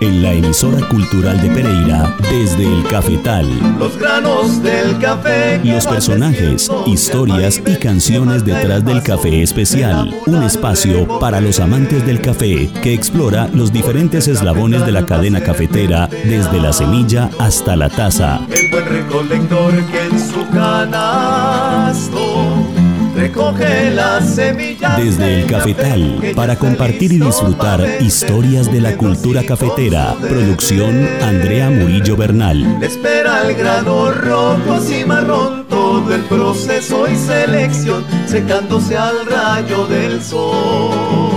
en la emisora cultural de Pereira desde el cafetal. Los granos del café. Los personajes, historias y canciones detrás del café especial. Un espacio para los amantes del café que explora los diferentes eslabones de la cadena cafetera desde la semilla hasta la taza. El buen recolector que en su canasto recoge las semillas. Desde el cafetal, para compartir y disfrutar historias de la cultura cafetera. Producción Andrea Murillo Bernal. Espera el grano rojo y marrón, todo el proceso y selección, secándose al rayo del sol.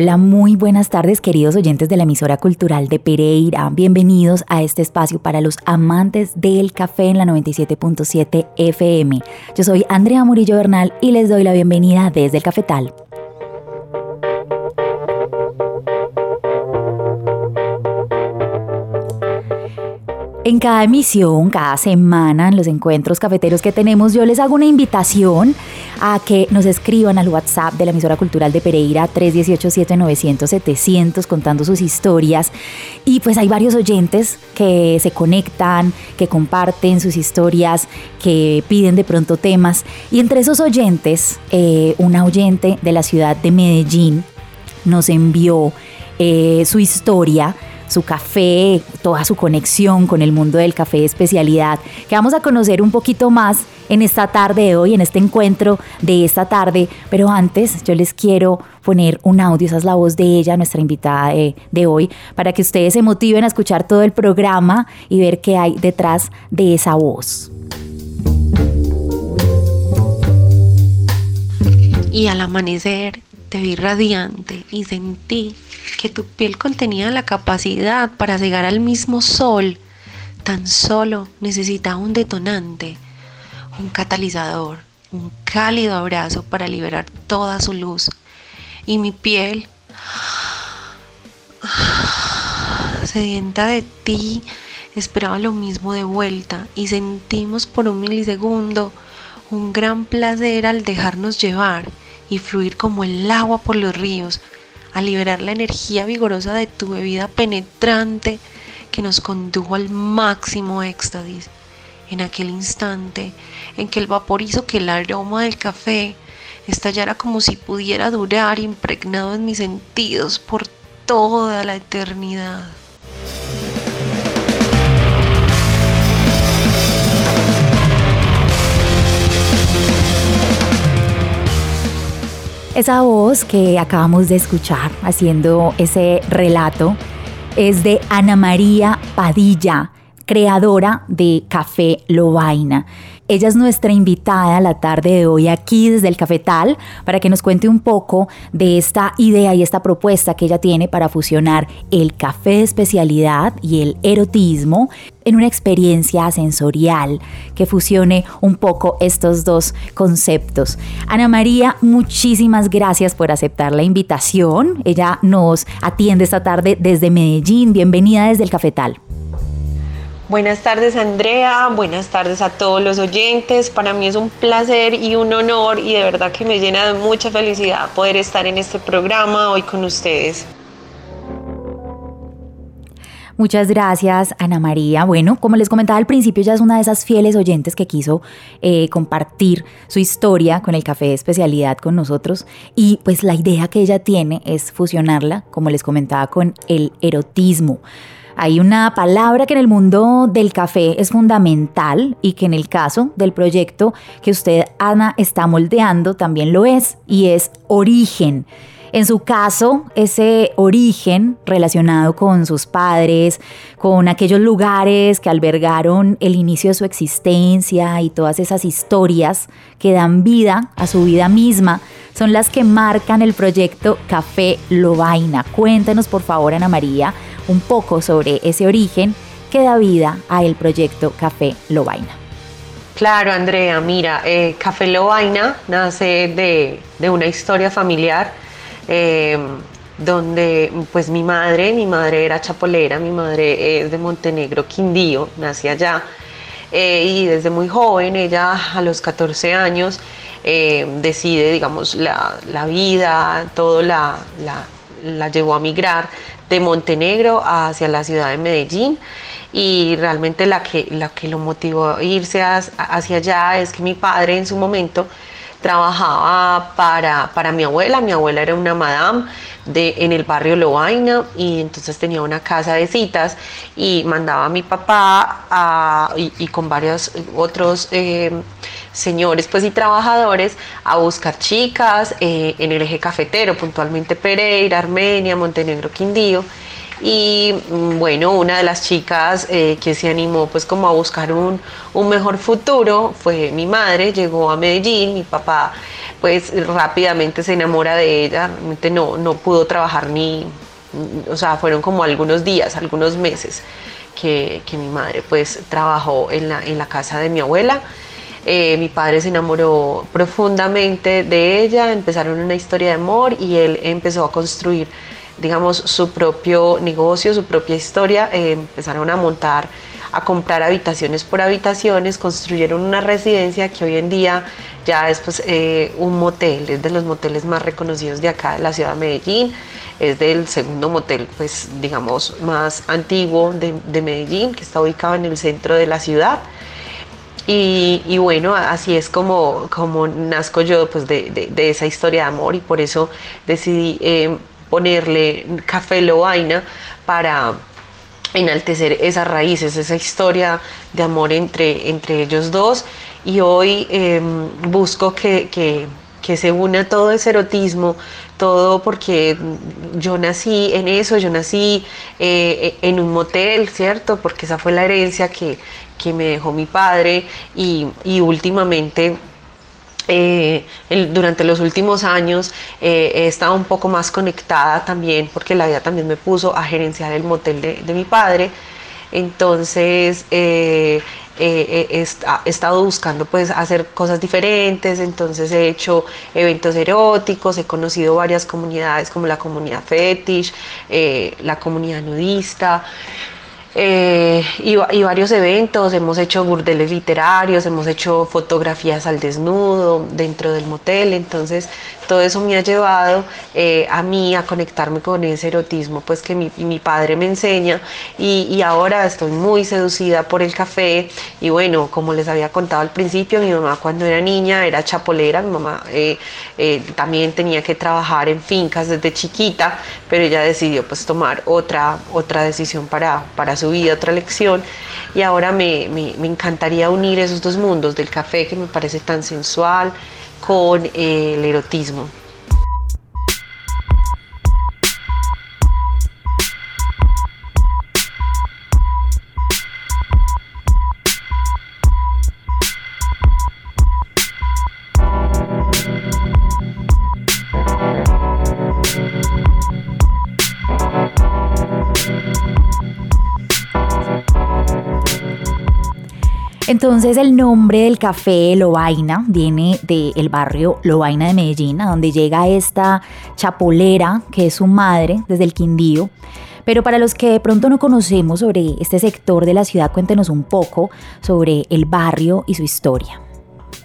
Hola, muy buenas tardes queridos oyentes de la emisora cultural de Pereira. Bienvenidos a este espacio para los amantes del café en la 97.7 FM. Yo soy Andrea Murillo Bernal y les doy la bienvenida desde el Cafetal. En cada emisión, cada semana, en los encuentros cafeteros que tenemos, yo les hago una invitación a que nos escriban al WhatsApp de la emisora cultural de Pereira 318-7900-700 contando sus historias. Y pues hay varios oyentes que se conectan, que comparten sus historias, que piden de pronto temas. Y entre esos oyentes, eh, una oyente de la ciudad de Medellín nos envió eh, su historia su café, toda su conexión con el mundo del café especialidad, que vamos a conocer un poquito más en esta tarde de hoy, en este encuentro de esta tarde. Pero antes yo les quiero poner un audio, esa es la voz de ella, nuestra invitada de, de hoy, para que ustedes se motiven a escuchar todo el programa y ver qué hay detrás de esa voz. Y al amanecer te vi radiante y sentí que tu piel contenía la capacidad para cegar al mismo sol. Tan solo necesitaba un detonante, un catalizador, un cálido abrazo para liberar toda su luz. Y mi piel, sedienta de ti, esperaba lo mismo de vuelta y sentimos por un milisegundo un gran placer al dejarnos llevar y fluir como el agua por los ríos, a liberar la energía vigorosa de tu bebida penetrante que nos condujo al máximo éxtasis. En aquel instante en que el vapor hizo que el aroma del café estallara como si pudiera durar impregnado en mis sentidos por toda la eternidad. Esa voz que acabamos de escuchar haciendo ese relato es de Ana María Padilla, creadora de Café Lobaina. Ella es nuestra invitada la tarde de hoy aquí desde el Cafetal para que nos cuente un poco de esta idea y esta propuesta que ella tiene para fusionar el café de especialidad y el erotismo en una experiencia sensorial que fusione un poco estos dos conceptos. Ana María, muchísimas gracias por aceptar la invitación. Ella nos atiende esta tarde desde Medellín. Bienvenida desde el Cafetal. Buenas tardes Andrea, buenas tardes a todos los oyentes. Para mí es un placer y un honor y de verdad que me llena de mucha felicidad poder estar en este programa hoy con ustedes. Muchas gracias, Ana María. Bueno, como les comentaba al principio, ella es una de esas fieles oyentes que quiso eh, compartir su historia con el café de especialidad con nosotros. Y pues la idea que ella tiene es fusionarla, como les comentaba, con el erotismo. Hay una palabra que en el mundo del café es fundamental y que en el caso del proyecto que usted, Ana, está moldeando también lo es y es origen. En su caso, ese origen relacionado con sus padres, con aquellos lugares que albergaron el inicio de su existencia y todas esas historias que dan vida a su vida misma, son las que marcan el proyecto Café Lobaina. Cuéntenos, por favor, Ana María, un poco sobre ese origen que da vida a el proyecto Café Lobaina. Claro, Andrea, mira, eh, Café Lobaina nace de, una historia familiar. Em, donde pues mi madre, mi madre era chapolera, mi madre es de Montenegro, Quindío, nací allá. Eh, y desde muy joven, ella a los 14 años eh, decide, digamos, la, la vida, todo la, la, la, llevó a migrar de Montenegro hacia la ciudad de Medellín. Y realmente la que, la que lo motivó a irse hacia allá es que mi padre en su momento trabajaba para, para mi abuela, mi abuela era una madame, de, en el barrio Loaina y entonces tenía una casa de citas y mandaba a mi papá y, con varios otros eh, señores pues y trabajadores a buscar chicas eh, en el eje cafetero, puntualmente Pereira, Armenia, Montenegro, Quindío. Y mm, bueno, una de las chicas eh, que se animó pues como a buscar un, un, mejor futuro fue mi madre, llegó a Medellín, mi papá pues rápidamente se enamora de ella, realmente no, no pudo trabajar ni, o sea, fueron como algunos días, algunos meses que, que mi madre pues trabajó en la, en la casa de mi abuela. Eh, mi padre se enamoró profundamente de ella, empezaron una historia de amor y él empezó a construir digamos, su propio negocio, su propia historia, eh, empezaron a montar, a comprar habitaciones por habitaciones, construyeron una residencia que hoy en día ya es pues, eh, un motel, es de los moteles más reconocidos de acá de la ciudad de Medellín, es del segundo motel, pues digamos, más antiguo de, Medellín, que está ubicado en el centro de la ciudad. Y, bueno, así es como, como nazco yo pues, de, esa historia de amor y por eso decidí eh, ponerle café loaina para enaltecer esas raíces, esa historia de amor entre, entre ellos dos. Y hoy em, busco que, que, que, se una todo ese erotismo, todo porque yo nací en eso, yo nací eh, en un motel, ¿cierto? Porque esa fue la herencia que, que me dejó mi padre y, y últimamente eh, durante los últimos años eh, he estado un poco más conectada también porque la vida también me puso a gerenciar el motel de, mi padre. Entonces eh, he, estado buscando pues hacer cosas diferentes, entonces he hecho eventos eróticos, he conocido varias comunidades como la comunidad fetish, la comunidad nudista. Eh, y, varios eventos, hemos hecho burdeles literarios, hemos hecho fotografías al desnudo dentro del motel, entonces todo eso me ha llevado eh, a mí a conectarme con ese erotismo pues que mi, mi padre me enseña y, ahora estoy muy seducida por el café y bueno, como les había contado al principio, mi mamá cuando era niña era chapolera, mi mamá eh, también tenía que trabajar en fincas desde chiquita, pero ella decidió pues tomar otra, otra decisión para, para su vida, otra lección. Y ahora me, me, encantaría unir esos dos mundos del café que me parece tan sensual con el erotismo. Entonces el nombre del café Lovaina viene del barrio Lovaina de Medellín, a donde llega esta chapolera que es su madre desde el Quindío. Pero para los que de pronto no conocemos sobre este sector de la ciudad, cuéntenos un poco sobre el barrio y su historia.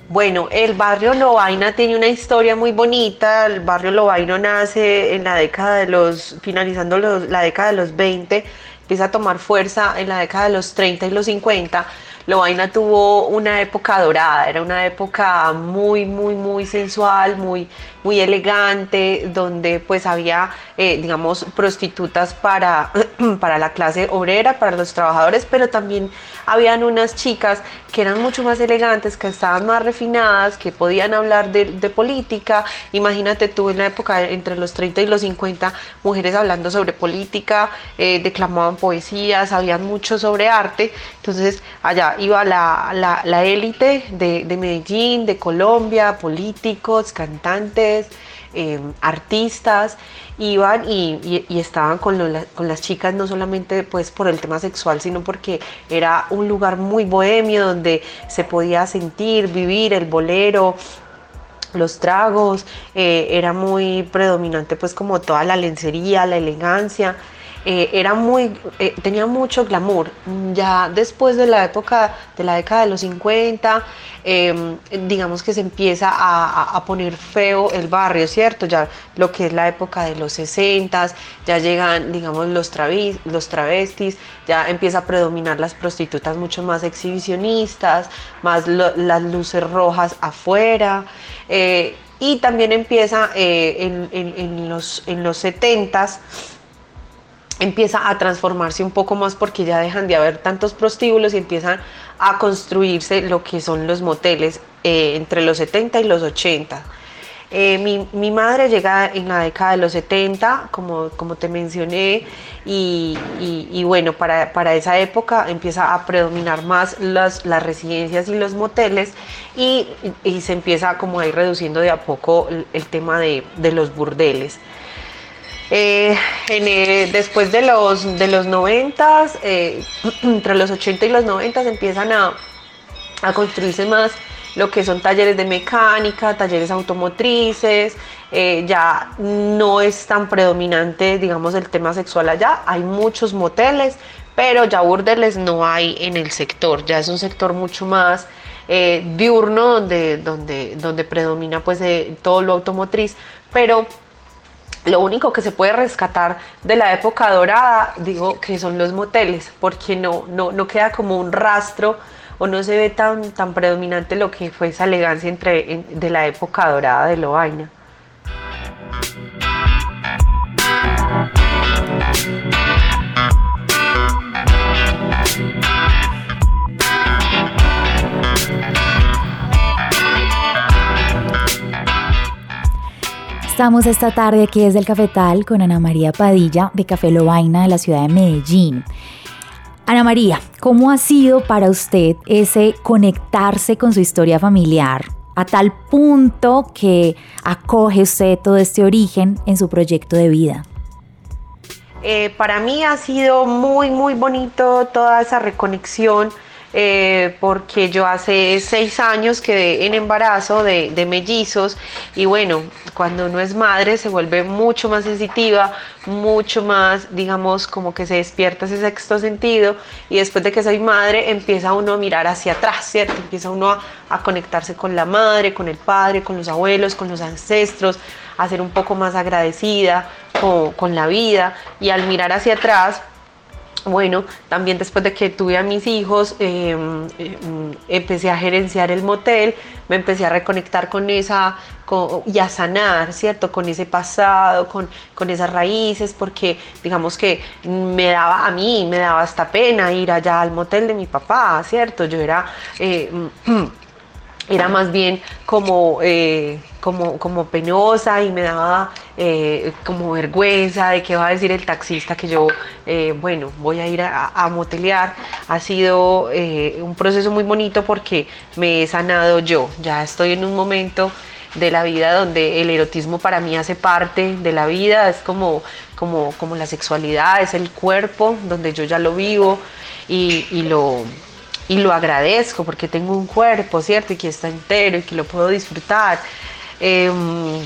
Bueno, el barrio Lovaina tiene una historia muy bonita. El barrio Lovaina nace en la década de los, finalizando la década de los 20, empieza a tomar fuerza en la década de los 30 y los 50 Lovaina tuvo una época dorada, era una época muy, muy, muy sensual, muy, muy elegante, donde pues había, eh, digamos, prostitutas para, para la clase obrera, para los trabajadores, pero también habían unas chicas que eran mucho más elegantes, que estaban más refinadas, que podían hablar de, política. Imagínate tú en la época entre los 30 y los 50, mujeres hablando sobre política, eh, declamaban poesías, sabían mucho sobre arte. Entonces allá iba la élite de, de Medellín, de Colombia, políticos, cantantes, eh, artistas iban y, estaban con, las chicas no solamente pues por el tema sexual, sino porque era un lugar muy bohemio donde se podía sentir, vivir el bolero, los tragos, eh, era muy predominante pues como toda la lencería, la elegancia, eh, era muy, eh, tenía mucho glamour. Ya después de la época, de la década de los 50, em, digamos que se empieza a, poner feo el barrio, ¿cierto? Ya lo que es la época de los 60, ya llegan, digamos, los, los travestis, ya empieza a predominar las prostitutas mucho más exhibicionistas, más las luces rojas afuera. Eh, y también empieza en, en, los, en los 70s empieza a transformarse un poco más porque ya dejan de haber tantos prostíbulos y empiezan a construirse lo que son los moteles eh, entre los 70 y los 80. Eh, mi, madre llega en la década de los 70, como, como te mencioné, y, bueno, para, esa época empieza a predominar más las, las residencias y los moteles y, se empieza como a ir reduciendo de a poco el, tema de, de los burdeles. Eh, eh, después de los, de los 90, eh, entre los 80 y los 90 empiezan a, construirse más lo que son talleres de mecánica, talleres automotrices, ya no es tan predominante, digamos, el tema sexual allá, hay muchos moteles, pero ya burdeles no hay en el sector, ya es un sector mucho más diurno donde, donde, donde predomina pues todo lo automotriz, pero lo único que se puede rescatar de la época dorada, digo que son los moteles, porque no, no, no queda como un rastro o no se ve tan, tan predominante lo que fue esa elegancia entre, de la época dorada de Loaina. Estamos esta tarde aquí desde el Cafetal con Ana María Padilla de Café Lobaina de la ciudad de Medellín. Ana María, ¿cómo ha sido para usted ese conectarse con su historia familiar a tal punto que acoge usted todo este origen en su proyecto de vida? Eh, para mí ha sido muy, muy bonito toda esa reconexión eh, porque yo hace seis años quedé en embarazo de, mellizos y bueno, cuando uno es madre se vuelve mucho más sensitiva, mucho más, digamos, como que se despierta ese sexto sentido y después de que soy madre empieza uno a mirar hacia atrás, ¿cierto? Empieza uno a, conectarse con la madre, con el padre, con los abuelos, con los ancestros, a ser un poco más agradecida con, con la vida y al mirar hacia atrás bueno, también después de que tuve a mis hijos, em, em, empecé a gerenciar el motel, me empecé a reconectar con esa y a sanar, ¿cierto? Con ese pasado, con, con, esas raíces, porque digamos que me daba a mí, me daba hasta pena ir allá al motel de mi papá, ¿cierto? Yo era... Eh, era más bien como, eh, como, como, penosa y me daba eh, como vergüenza de qué va a decir el taxista que yo, eh, bueno, voy a ir a, motelear. Ha sido un proceso muy bonito porque me he sanado yo. Ya estoy en un momento de la vida donde el erotismo para mí hace parte de la vida, es como, como, como la sexualidad, es el cuerpo, donde yo ya lo vivo y, y lo y lo agradezco porque tengo un cuerpo, ¿cierto? Y que está entero y que lo puedo disfrutar. Em,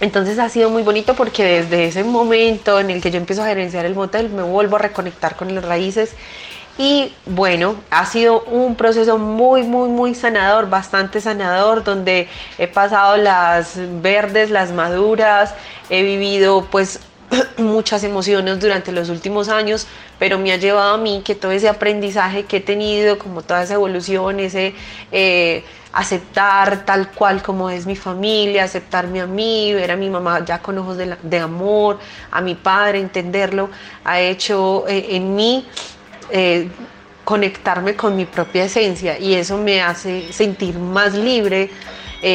entonces ha sido muy bonito porque desde ese momento en el que yo empiezo a gerenciar el motel me vuelvo a reconectar con las raíces y bueno, ha sido un proceso muy, muy, muy sanador, bastante sanador, donde he pasado las verdes, las maduras, he vivido pues muchas emociones durante los últimos años, pero me ha llevado a mí que todo ese aprendizaje que he tenido, como toda esa evolución, ese eh, aceptar tal cual como es mi familia, aceptarme a mí, ver a mi mamá ya con ojos de, amor, a mi padre, entenderlo, ha hecho eh, en mí eh, conectarme con mi propia esencia y eso me hace sentir más libre,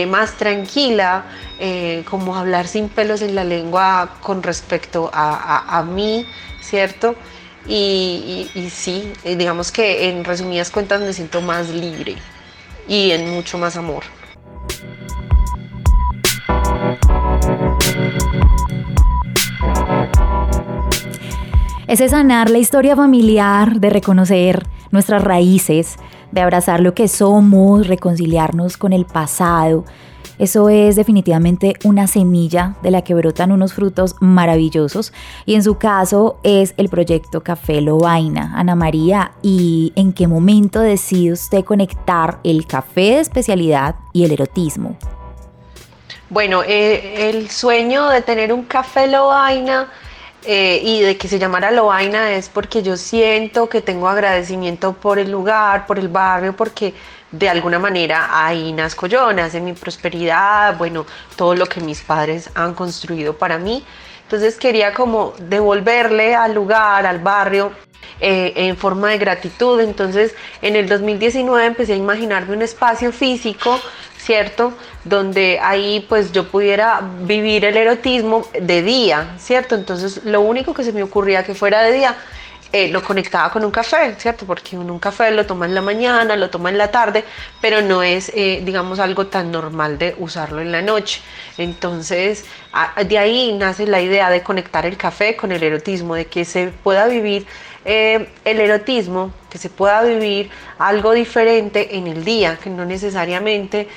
más tranquila, eh, como hablar sin pelos en la lengua con respecto a, mí, ¿cierto? Y, sí, eh, digamos que en resumidas cuentas me siento más libre y en mucho más amor. Ese sanar la historia familiar, de reconocer nuestras raíces, de abrazar lo que somos, reconciliarnos con el pasado, Eso es definitivamente una semilla de la que brotan unos frutos maravillosos y en su caso es el proyecto Café Lobaina. Ana María, ¿y en qué momento decide usted conectar el café de especialidad y el erotismo? Bueno, eh, el sueño de tener un café Lobaina eh, y de que se llamara Loaina es porque yo siento que tengo agradecimiento por el lugar, por el barrio, porque de alguna manera ahí nazco yo, nace mi prosperidad, bueno, todo lo que mis padres han construido para mí. Entonces quería como devolverle al lugar, al barrio, eh, en forma de gratitud. Entonces en el 2019 empecé a imaginarme un espacio físico ¿cierto? Donde ahí pues yo pudiera vivir el erotismo de día, ¿cierto? Entonces lo único que se me ocurría que fuera de día eh, lo conectaba con un café, ¿cierto? Porque un café lo toma en la mañana, lo toma en la tarde, pero no es, eh, digamos, algo tan normal de usarlo en la noche. Entonces, de ahí nace la idea de conectar el café con el erotismo, de que se pueda vivir eh, el erotismo, que se pueda vivir algo diferente en el día, que no necesariamente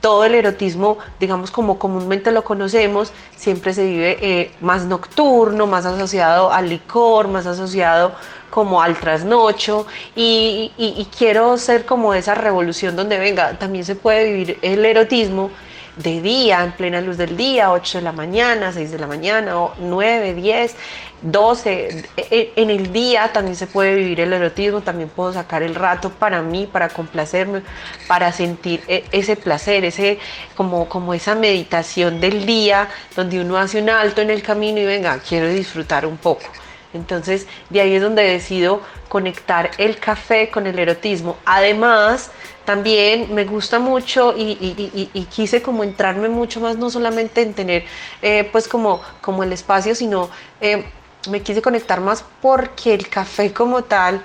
todo el erotismo, digamos como comúnmente lo conocemos, siempre se vive eh, más nocturno, más asociado al licor, más asociado como al trasnocho. Y, y, quiero ser como esa revolución donde venga, también se puede vivir el erotismo de día, en plena luz del día, 8 de la mañana, 6 de la mañana, 9, 10, 12. En el día también se puede vivir el erotismo, también puedo sacar el rato para mí, para complacerme, para sentir e, ese placer, ese, como, como esa meditación del día, donde uno hace un alto en el camino y venga, quiero disfrutar un poco. Entonces, de ahí es donde decido conectar el café con el erotismo. Además, también me gusta mucho y, quise como entrarme mucho más, no solamente en tener eh, pues como, como el espacio, sino eh, me quise conectar más porque el café como tal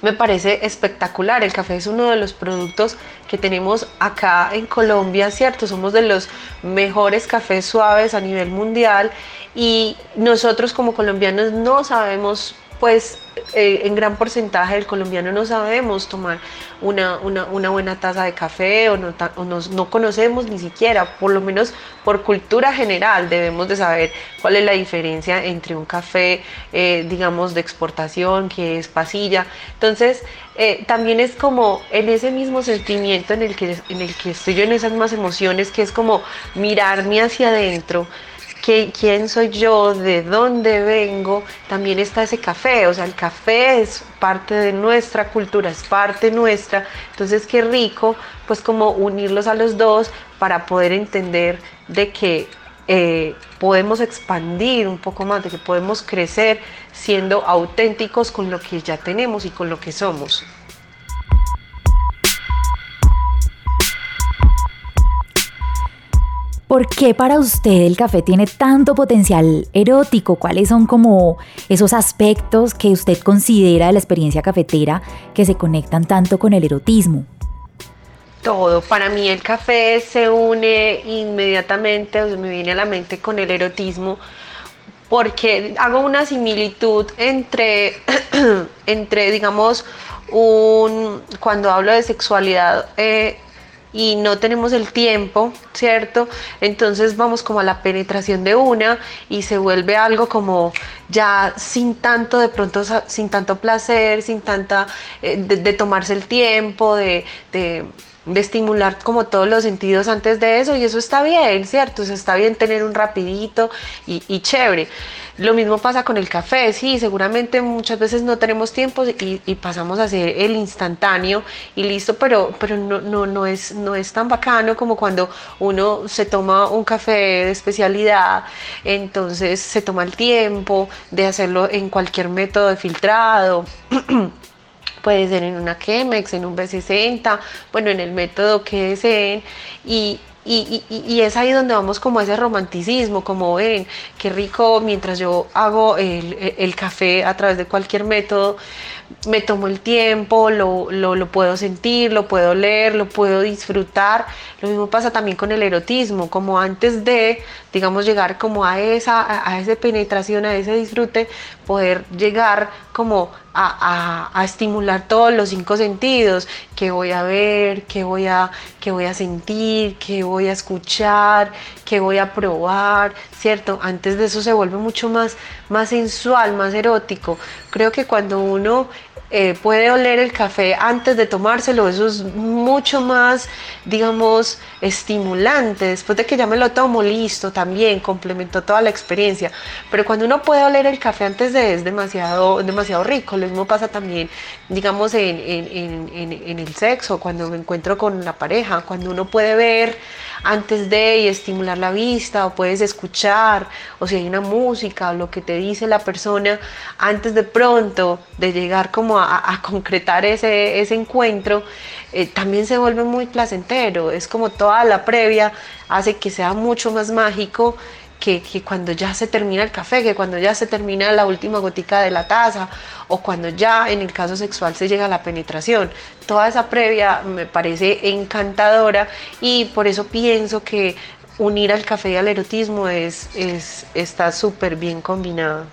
me parece espectacular. El café es uno de los productos que tenemos acá en Colombia, ¿cierto? Somos de los mejores cafés suaves a nivel mundial y nosotros como colombianos no sabemos pues eh, en gran porcentaje del colombiano no sabemos tomar una, una, buena taza de café o, no, no, conocemos ni siquiera, por lo menos por cultura general debemos de saber cuál es la diferencia entre un café, eh, digamos, de exportación, que es pasilla. Entonces, eh, también es como en ese mismo sentimiento en el, que, en el que estoy yo, en esas mismas emociones, que es como mirarme hacia adentro quién soy yo, de dónde vengo, también está ese café, o sea, el café es parte de nuestra cultura, es parte nuestra, entonces qué rico, pues como unirlos a los dos para poder entender de que eh, podemos expandir un poco más, de que podemos crecer siendo auténticos con lo que ya tenemos y con lo que somos. ¿Por qué para usted el café tiene tanto potencial erótico? ¿Cuáles son como esos aspectos que usted considera de la experiencia cafetera que se conectan tanto con el erotismo? Todo, para mí el café se une inmediatamente, o me viene a la mente con el erotismo, porque hago una similitud entre, entre digamos, un, cuando hablo de sexualidad, eh, y no tenemos el tiempo, ¿cierto? Entonces vamos como a la penetración de una y se vuelve algo como ya sin tanto de pronto, sin tanto placer, sin tanta, eh, de, tomarse el tiempo, de, de, estimular como todos los sentidos antes de eso y eso está bien, ¿cierto? está bien tener un rapidito y, y chévere. Lo mismo pasa con el café, sí, seguramente muchas veces no tenemos tiempo y, pasamos a hacer el instantáneo y listo, pero, pero no, no, no, es, no es tan bacano como cuando uno se toma un café de especialidad, entonces se toma el tiempo de hacerlo en cualquier método de filtrado. puede ser en una Chemex, en un B60, bueno, en el método que deseen y, y, es ahí donde vamos como a ese romanticismo, como ven, qué rico mientras yo hago el, café a través de cualquier método, me tomo el tiempo, lo, lo, puedo sentir, lo puedo leer, lo puedo disfrutar. Lo mismo pasa también con el erotismo, como antes de, digamos, llegar como a esa, a, esa penetración, a ese disfrute, poder llegar como a, estimular todos los cinco sentidos, que voy a ver, que voy a, que voy a sentir, que voy a escuchar, que voy a probar, ¿cierto? Antes de eso se vuelve mucho más, más sensual, más erótico. Creo que cuando uno eh, puede oler el café antes de tomárselo, eso es mucho más, digamos, estimulante. Después de que ya me lo tomo, listo, también complementó toda la experiencia. Pero cuando uno puede oler el café antes de, es demasiado, demasiado rico. Lo mismo pasa también, digamos, en, en el sexo, cuando me encuentro con la pareja, cuando uno puede ver antes de y estimular la vista o puedes escuchar o si hay una música o lo que te dice la persona antes de pronto de llegar como a, concretar ese, ese encuentro, eh, también se vuelve muy placentero. Es como toda la previa hace que sea mucho más mágico que, cuando ya se termina el café, que cuando ya se termina la última gotica de la taza o cuando ya en el caso sexual se llega a la penetración. Toda esa previa me parece encantadora y por eso pienso que unir al café y al erotismo es, es, está súper bien combinado.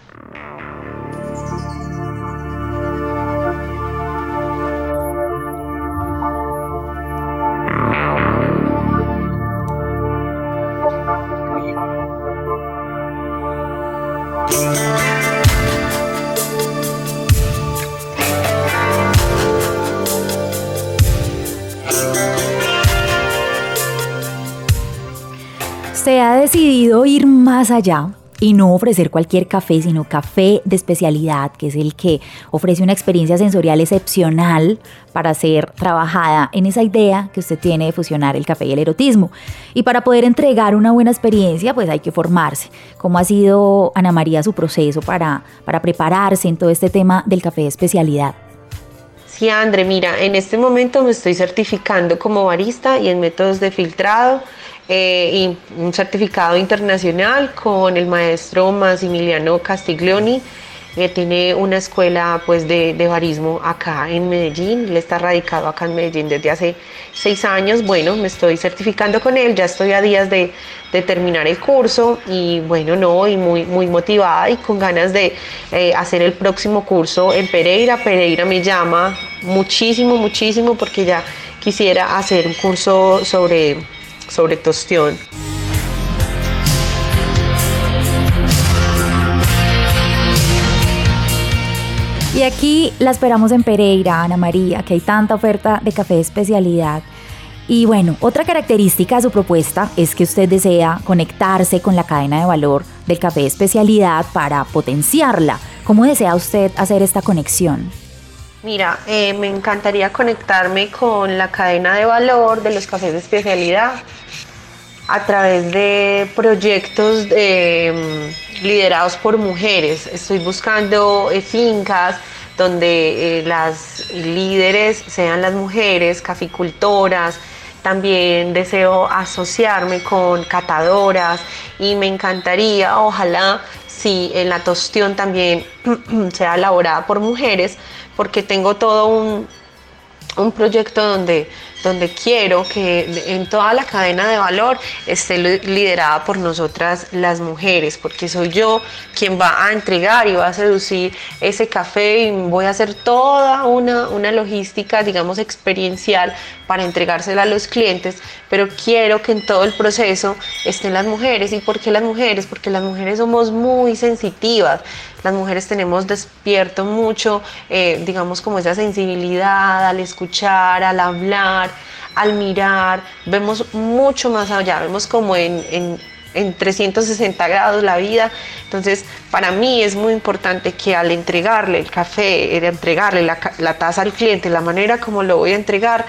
Se ha decidido ir más allá y no ofrecer cualquier café, sino café de especialidad, que es el que ofrece una experiencia sensorial excepcional para ser trabajada en esa idea que usted tiene de fusionar el café y el erotismo. Y para poder entregar una buena experiencia, pues hay que formarse. ¿Cómo ha sido, Ana María, su proceso para, para prepararse en todo este tema del café de especialidad? Sí, André, mira, en este momento me estoy certificando como barista y en métodos de filtrado eh, y un certificado internacional con el maestro Massimiliano Castiglioni, que tiene una escuela pues, de, de barismo acá en Medellín. Él está radicado acá en Medellín desde hace seis años. Bueno, me estoy certificando con él, ya estoy a días de, de terminar el curso y bueno, no, y muy, muy motivada y con ganas de eh, hacer el próximo curso en Pereira. Pereira me llama muchísimo, muchísimo porque ya quisiera hacer un curso sobre sobre tostión. Y aquí la esperamos en Pereira, Ana María, que hay tanta oferta de café especialidad. Y bueno, otra característica de su propuesta es que usted desea conectarse con la cadena de valor del café especialidad para potenciarla. ¿Cómo desea usted hacer esta conexión? Mira, eh, me encantaría conectarme con la cadena de valor de los cafés de especialidad a través de proyectos em, liderados por mujeres. Estoy buscando eh, fincas donde eh, las líderes sean las mujeres, caficultoras. También deseo asociarme con catadoras y me encantaría, ojalá, si en la tostión también sea elaborada por mujeres, porque tengo todo un, un proyecto donde donde quiero que en toda la cadena de valor esté liderada por nosotras las mujeres, porque soy yo quien va a entregar y va a seducir ese café y voy a hacer toda una, una logística, digamos, experiencial para entregársela a los clientes, pero quiero que en todo el proceso estén las mujeres. ¿Y por qué las mujeres? Porque las mujeres somos muy sensitivas, las mujeres tenemos despierto mucho, eh, digamos, como esa sensibilidad al escuchar, al hablar, al mirar, vemos mucho más allá, vemos como en, 360 grados la vida. Entonces, para mí es muy importante que al entregarle el café, entregarle la, la taza al cliente, la manera como lo voy a entregar,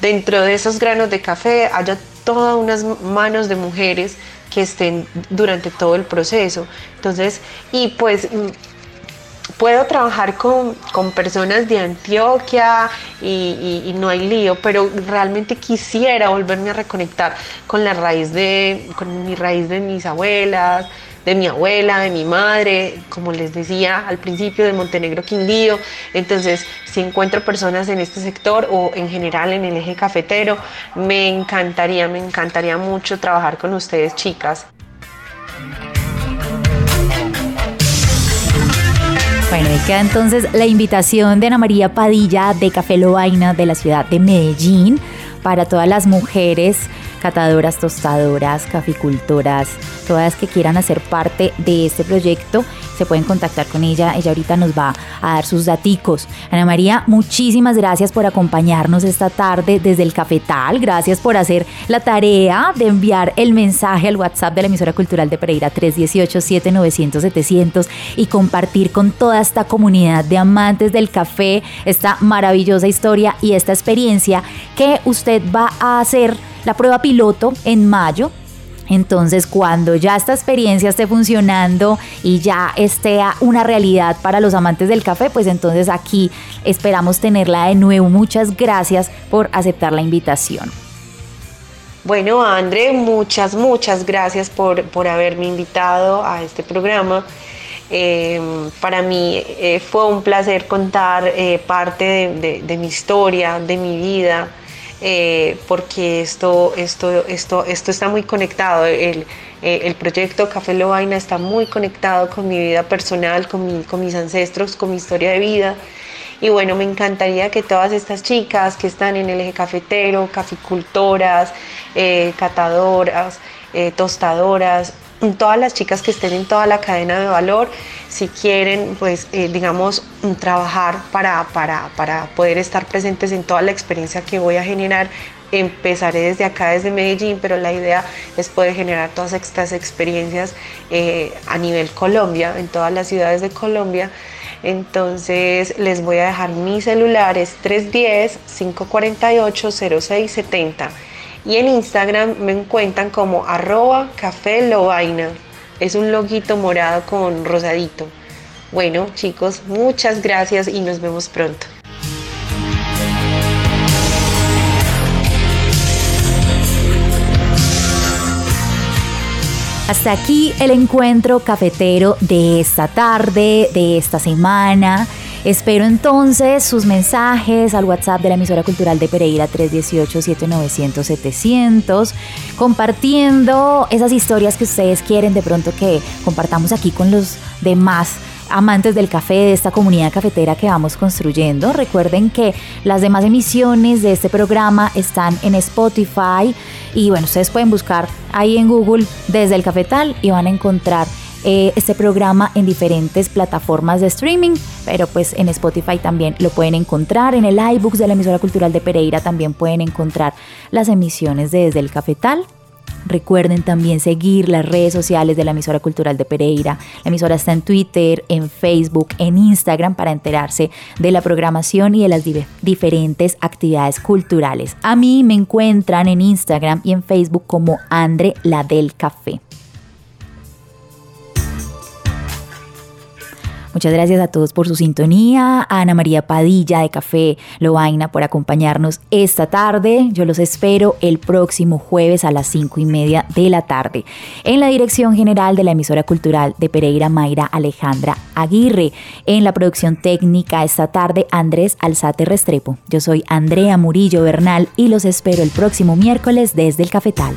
dentro de esos granos de café haya todas unas manos de mujeres que estén durante todo el proceso. Entonces, y pues puedo trabajar con, personas de Antioquia y, no hay lío, pero realmente quisiera volverme a reconectar con la raíz de, con mi raíz de mis abuelas, de mi abuela, de mi madre, como les decía al principio, de Montenegro Quindío. Entonces, si encuentro personas en este sector o en general en el eje cafetero, me encantaría, me encantaría mucho trabajar con ustedes, chicas. Bueno, queda entonces la invitación de Ana María Padilla de Café Loaina de la ciudad de Medellín para todas las mujeres catadoras, tostadoras, caficultoras, todas que quieran hacer parte de este proyecto, se pueden contactar con ella. Ella ahorita nos va a dar sus daticos. Ana María, muchísimas gracias por acompañarnos esta tarde desde el Cafetal. Gracias por hacer la tarea de enviar el mensaje al WhatsApp de la emisora cultural de Pereira 318-7900-700 y compartir con toda esta comunidad de amantes del café esta maravillosa historia y esta experiencia que usted va a hacer la prueba piloto en mayo. Entonces, cuando ya esta experiencia esté funcionando y ya esté una realidad para los amantes del café, pues entonces aquí esperamos tenerla de nuevo. Muchas gracias por aceptar la invitación. Bueno, André, muchas, muchas gracias por, haberme invitado a este programa. Eh, para mí eh, fue un placer contar eh, parte de mi historia, de mi vida. Eh, porque esto, esto, esto, esto está muy conectado. El, eh, el proyecto Café Lobaina está muy conectado con mi vida personal, con, con mis ancestros, con mi historia de vida. Y bueno, me encantaría que todas estas chicas que están en el eje cafetero, caficultoras, eh, catadoras, tostadoras, todas las chicas que estén en toda la cadena de valor, si quieren, pues, eh, digamos, mm, trabajar para, para, para poder estar presentes en toda la experiencia que voy a generar, empezaré desde acá, desde Medellín, pero la idea es poder generar todas estas experiencias eh, a nivel Colombia, en todas las ciudades de Colombia. Entonces les voy a dejar mi celular, es 310-548-0670 y en Instagram me encuentran como arroba café. Es un loguito morado con rosadito. Bueno chicos, muchas gracias y nos vemos pronto. Hasta aquí el encuentro cafetero de esta tarde, de esta semana. Espero entonces sus mensajes al WhatsApp de la emisora cultural de Pereira 318-7900-700, compartiendo esas historias que ustedes quieren de pronto que compartamos aquí con los demás amantes del café, de esta comunidad cafetera que vamos construyendo. Recuerden que las demás emisiones de este programa están en Spotify y bueno, ustedes pueden buscar ahí en Google desde el cafetal y van a encontrar eh, este programa en diferentes plataformas de streaming, pero pues en Spotify también lo pueden encontrar, en el iBooks de la emisora cultural de Pereira también pueden encontrar las emisiones de Desde el Cafetal. Recuerden también seguir las redes sociales de la emisora cultural de Pereira. La emisora está en Twitter, en Facebook, en Instagram para enterarse de la programación y de las diferentes actividades culturales. A mí me encuentran en Instagram y en Facebook como Andre la del Café. Muchas gracias a todos por su sintonía, Ana María Padilla de Café Loaina por acompañarnos esta tarde. Yo los espero el próximo jueves a las cinco y media de la tarde. En la dirección general de la emisora cultural de Pereira Mayra Alejandra Aguirre. En la producción técnica esta tarde Andrés Alzate Restrepo. Yo soy Andrea Murillo Bernal y los espero el próximo miércoles desde el Cafetal.